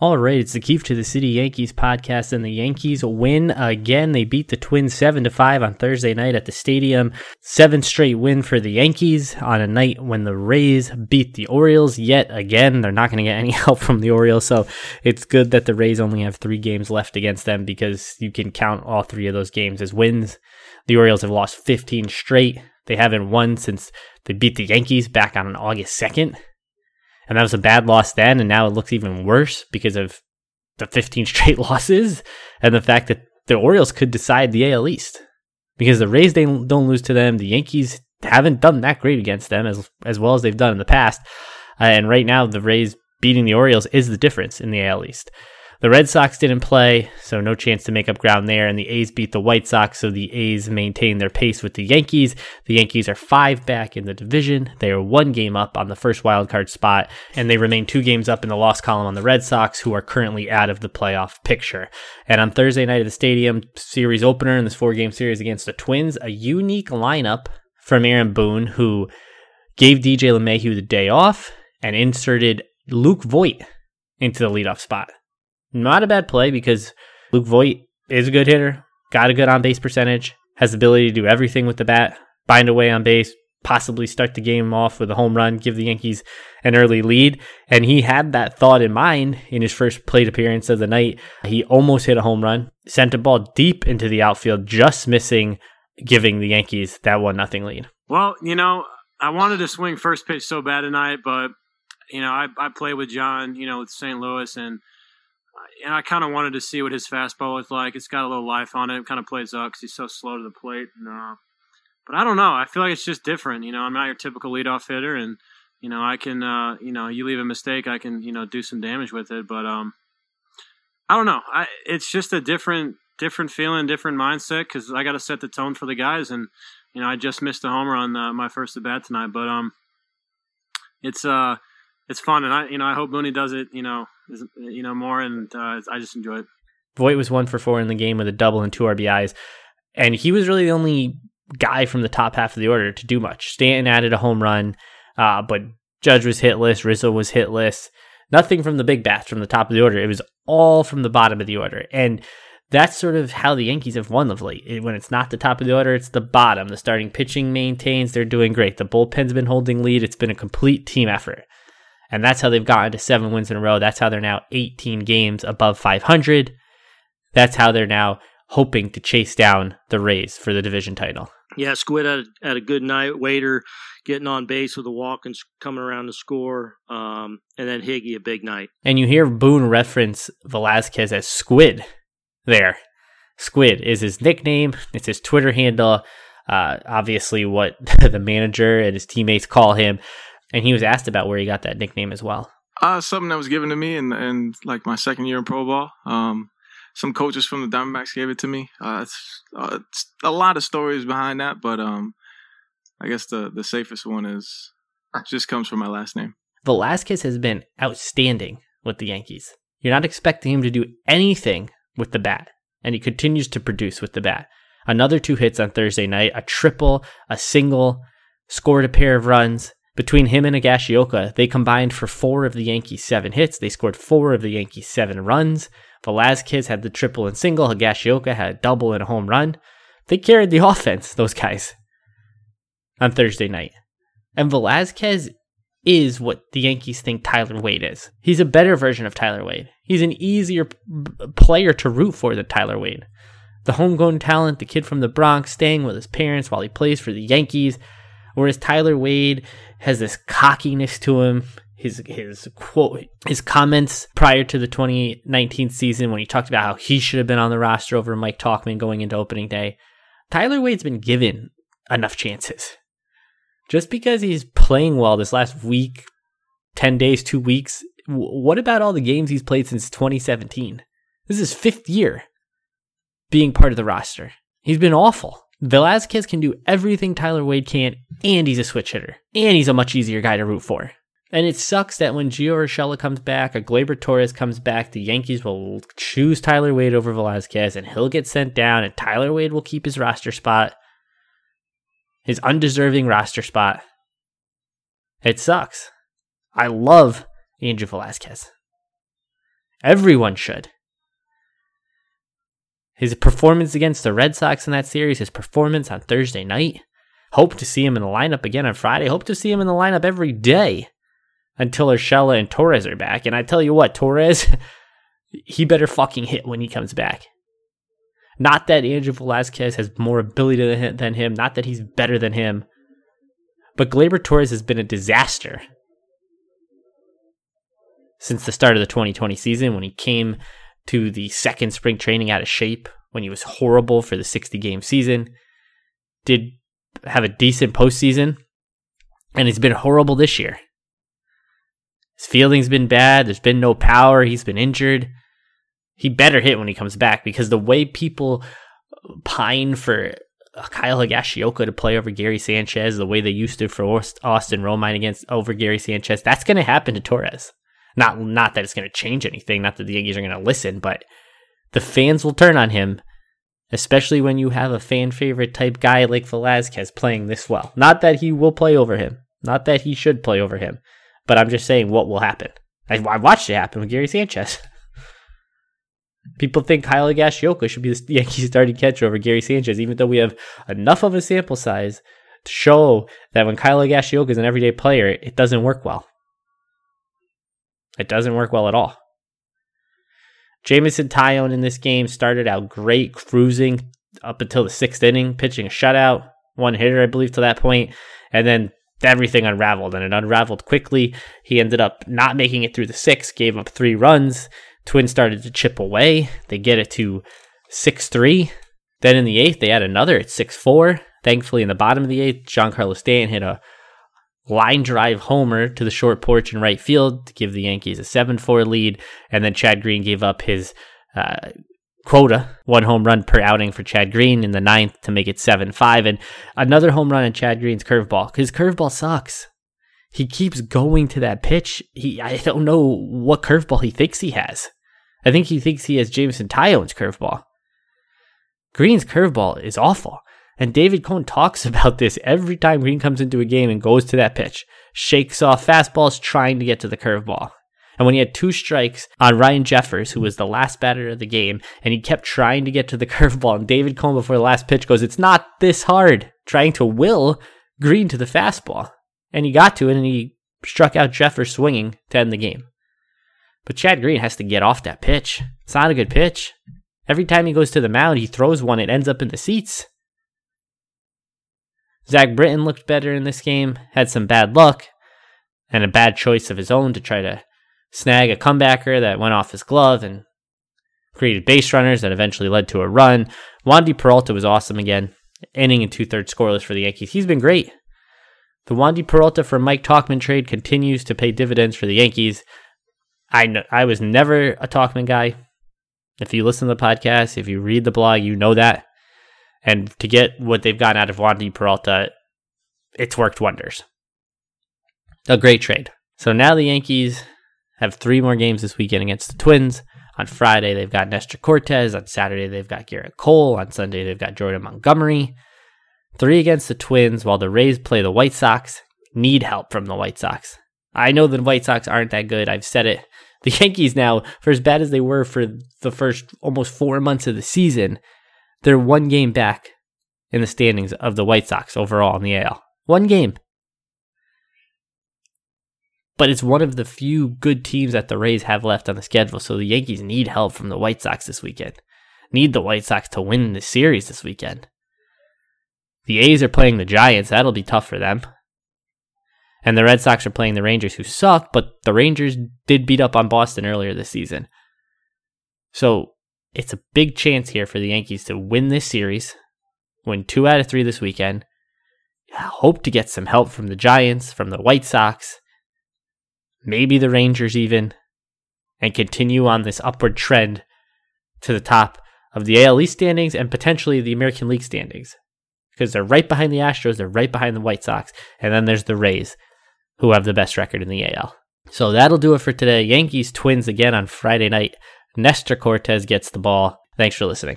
All right, it's the Keefe to the City Yankees podcast, and the Yankees win again. They beat the Twins seven to five on Thursday night at the stadium. Seventh straight win for the Yankees on a night when the Rays beat the Orioles yet again. They're not going to get any help from the Orioles, so it's good that the Rays only have three games left against them because you can count all three of those games as wins. The Orioles have lost 15 straight. They haven't won since they beat the Yankees back on August 2nd. And that was a bad loss then, and now it looks even worse because of the 15 straight losses and the fact that the Orioles could decide the AL East. Because the Rays they don't lose to them, the Yankees haven't done that great against them as as well as they've done in the past. Uh, and right now, the Rays beating the Orioles is the difference in the AL East. The Red Sox didn't play, so no chance to make up ground there. And the A's beat the White Sox, so the A's maintain their pace with the Yankees. The Yankees are five back in the division. They are one game up on the first wild card spot, and they remain two games up in the loss column on the Red Sox, who are currently out of the playoff picture. And on Thursday night at the stadium, series opener in this four game series against the Twins, a unique lineup from Aaron Boone, who gave DJ LeMahieu the day off and inserted Luke Voit into the leadoff spot. Not a bad play because Luke Voit is a good hitter, got a good on base percentage, has the ability to do everything with the bat, bind away on base, possibly start the game off with a home run, give the Yankees an early lead. And he had that thought in mind in his first plate appearance of the night. He almost hit a home run, sent a ball deep into the outfield, just missing giving the Yankees that one nothing lead. Well, you know, I wanted to swing first pitch so bad tonight, but you know, I I played with John, you know, with St. Louis and and I kind of wanted to see what his fastball was like. It's got a little life on it. It kind of plays up because he's so slow to the plate. Uh, but I don't know. I feel like it's just different. You know, I'm not your typical leadoff hitter, and you know, I can, uh, you know, you leave a mistake, I can, you know, do some damage with it. But um, I don't know. I it's just a different, different feeling, different mindset because I got to set the tone for the guys, and you know, I just missed a homer on uh, my first at bat tonight, but um, it's uh it's fun, and I you know I hope Boonie does it you know you know more, and uh, I just enjoy it. Voit was one for four in the game with a double and two RBIs, and he was really the only guy from the top half of the order to do much. Stanton added a home run, uh, but Judge was hitless, Rizzo was hitless. Nothing from the big bats from the top of the order. It was all from the bottom of the order, and that's sort of how the Yankees have won of late. When it's not the top of the order, it's the bottom. The starting pitching maintains. They're doing great. The bullpen's been holding lead. It's been a complete team effort. And that's how they've gotten to seven wins in a row. That's how they're now 18 games above 500. That's how they're now hoping to chase down the Rays for the division title. Yeah, Squid had, had a good night. Waiter getting on base with a walk and coming around to score. Um, and then Higgy a big night. And you hear Boone reference Velazquez as Squid there. Squid is his nickname. It's his Twitter handle. Uh, obviously, what the manager and his teammates call him. And he was asked about where he got that nickname as well. Uh, something that was given to me in, in like my second year in pro ball. Um, some coaches from the Diamondbacks gave it to me. Uh, it's, uh, it's a lot of stories behind that, but um, I guess the the safest one is just comes from my last name. Velazquez has been outstanding with the Yankees. You're not expecting him to do anything with the bat, and he continues to produce with the bat. Another two hits on Thursday night, a triple, a single, scored a pair of runs. Between him and Higashioka, they combined for four of the Yankees' seven hits. They scored four of the Yankees' seven runs. Velazquez had the triple and single. Higashioka had a double and a home run. They carried the offense, those guys, on Thursday night. And Velazquez is what the Yankees think Tyler Wade is. He's a better version of Tyler Wade. He's an easier p- player to root for than Tyler Wade. The homegrown talent, the kid from the Bronx, staying with his parents while he plays for the Yankees. Whereas Tyler Wade has this cockiness to him. His his quote his comments prior to the 2019 season when he talked about how he should have been on the roster over Mike Tauchman going into opening day. Tyler Wade's been given enough chances. Just because he's playing well this last week, 10 days, 2 weeks, what about all the games he's played since 2017? This is his fifth year being part of the roster. He's been awful. Velazquez can do everything Tyler Wade can, and he's a switch hitter, and he's a much easier guy to root for. And it sucks that when Gio Urshela comes back, or Gleyber Torres comes back, the Yankees will choose Tyler Wade over Velazquez, and he'll get sent down, and Tyler Wade will keep his roster spot, his undeserving roster spot. It sucks. I love Angel Velazquez. Everyone should. His performance against the Red Sox in that series, his performance on Thursday night. Hope to see him in the lineup again on Friday. Hope to see him in the lineup every day until Urshela and Torres are back. And I tell you what, Torres, he better fucking hit when he comes back. Not that Andrew Velazquez has more ability than him, not that he's better than him, but Gleyber Torres has been a disaster since the start of the 2020 season when he came to the second spring training out of shape, when he was horrible for the 60 game season, did have a decent postseason, and he's been horrible this year. His fielding's been bad. There's been no power. He's been injured. He better hit when he comes back because the way people pine for Kyle Higashioka to play over Gary Sanchez, the way they used to for Austin Romine against over Gary Sanchez, that's going to happen to Torres. Not not that it's going to change anything. Not that the Yankees are going to listen, but the fans will turn on him, especially when you have a fan favorite type guy like Velazquez playing this well. Not that he will play over him. Not that he should play over him. But I'm just saying what will happen. I, I watched it happen with Gary Sanchez. People think Kyle Higashioka should be the Yankees starting catcher over Gary Sanchez, even though we have enough of a sample size to show that when Kyle Higashioka is an everyday player, it doesn't work well. It doesn't work well at all. Jameson Taillon in this game started out great, cruising up until the sixth inning, pitching a shutout, one hitter, I believe, to that point, and then everything unraveled, and it unraveled quickly. He ended up not making it through the sixth, gave up three runs. Twins started to chip away. They get it to 6 3. Then in the eighth, they had another at 6 4. Thankfully, in the bottom of the eighth, Giancarlo Stanton hit a line drive homer to the short porch in right field to give the Yankees a 7 4 lead. And then Chad Green gave up his uh, quota, one home run per outing for Chad Green in the ninth to make it 7 5. And another home run on Chad Green's curveball. His curveball sucks. He keeps going to that pitch. He, I don't know what curveball he thinks he has. I think he thinks he has Jameson Taillon's curveball. Green's curveball is awful. And David Cone talks about this every time Green comes into a game and goes to that pitch, shakes off fastballs trying to get to the curveball. And when he had two strikes on Ryan Jeffers, who was the last batter of the game, and he kept trying to get to the curveball, and David Cone before the last pitch goes, It's not this hard, trying to will Green to the fastball. And he got to it, and he struck out Jeffers swinging to end the game. But Chad Green has to get off that pitch. It's not a good pitch. Every time he goes to the mound, he throws one, it ends up in the seats. Zach Britton looked better in this game, had some bad luck, and a bad choice of his own to try to snag a comebacker that went off his glove and created base runners that eventually led to a run. Wandy Peralta was awesome again, inning and two thirds scoreless for the Yankees. He's been great. The Wandy Peralta for Mike Tauchman trade continues to pay dividends for the Yankees. I I was never a Tauchman guy. If you listen to the podcast, if you read the blog, you know that. And to get what they've gotten out of Wandy Peralta, it's worked wonders. A great trade. So now the Yankees have three more games this weekend against the Twins. On Friday, they've got Nestor Cortes. On Saturday, they've got Gerrit Cole. On Sunday, they've got Jordan Montgomery. Three against the Twins, while the Rays play the White Sox. Need help from the White Sox. I know the White Sox aren't that good. I've said it. The Yankees now, for as bad as they were for the first almost four months of the season, they're one game back in the standings of the White Sox overall in the AL. One game. But it's one of the few good teams that the Rays have left on the schedule, so the Yankees need help from the White Sox this weekend. Need the White Sox to win the series this weekend. The A's are playing the Giants. That'll be tough for them. And the Red Sox are playing the Rangers, who suck, but the Rangers did beat up on Boston earlier this season. So it's a big chance here for the Yankees to win this series, win two out of three this weekend. Hope to get some help from the Giants, from the White Sox, maybe the Rangers even, and continue on this upward trend to the top of the AL East standings and potentially the American League standings. Because they're right behind the Astros, they're right behind the White Sox, and then there's the Rays who have the best record in the AL. So that'll do it for today. Yankees Twins again on Friday night. Nestor Cortes gets the ball. Thanks for listening.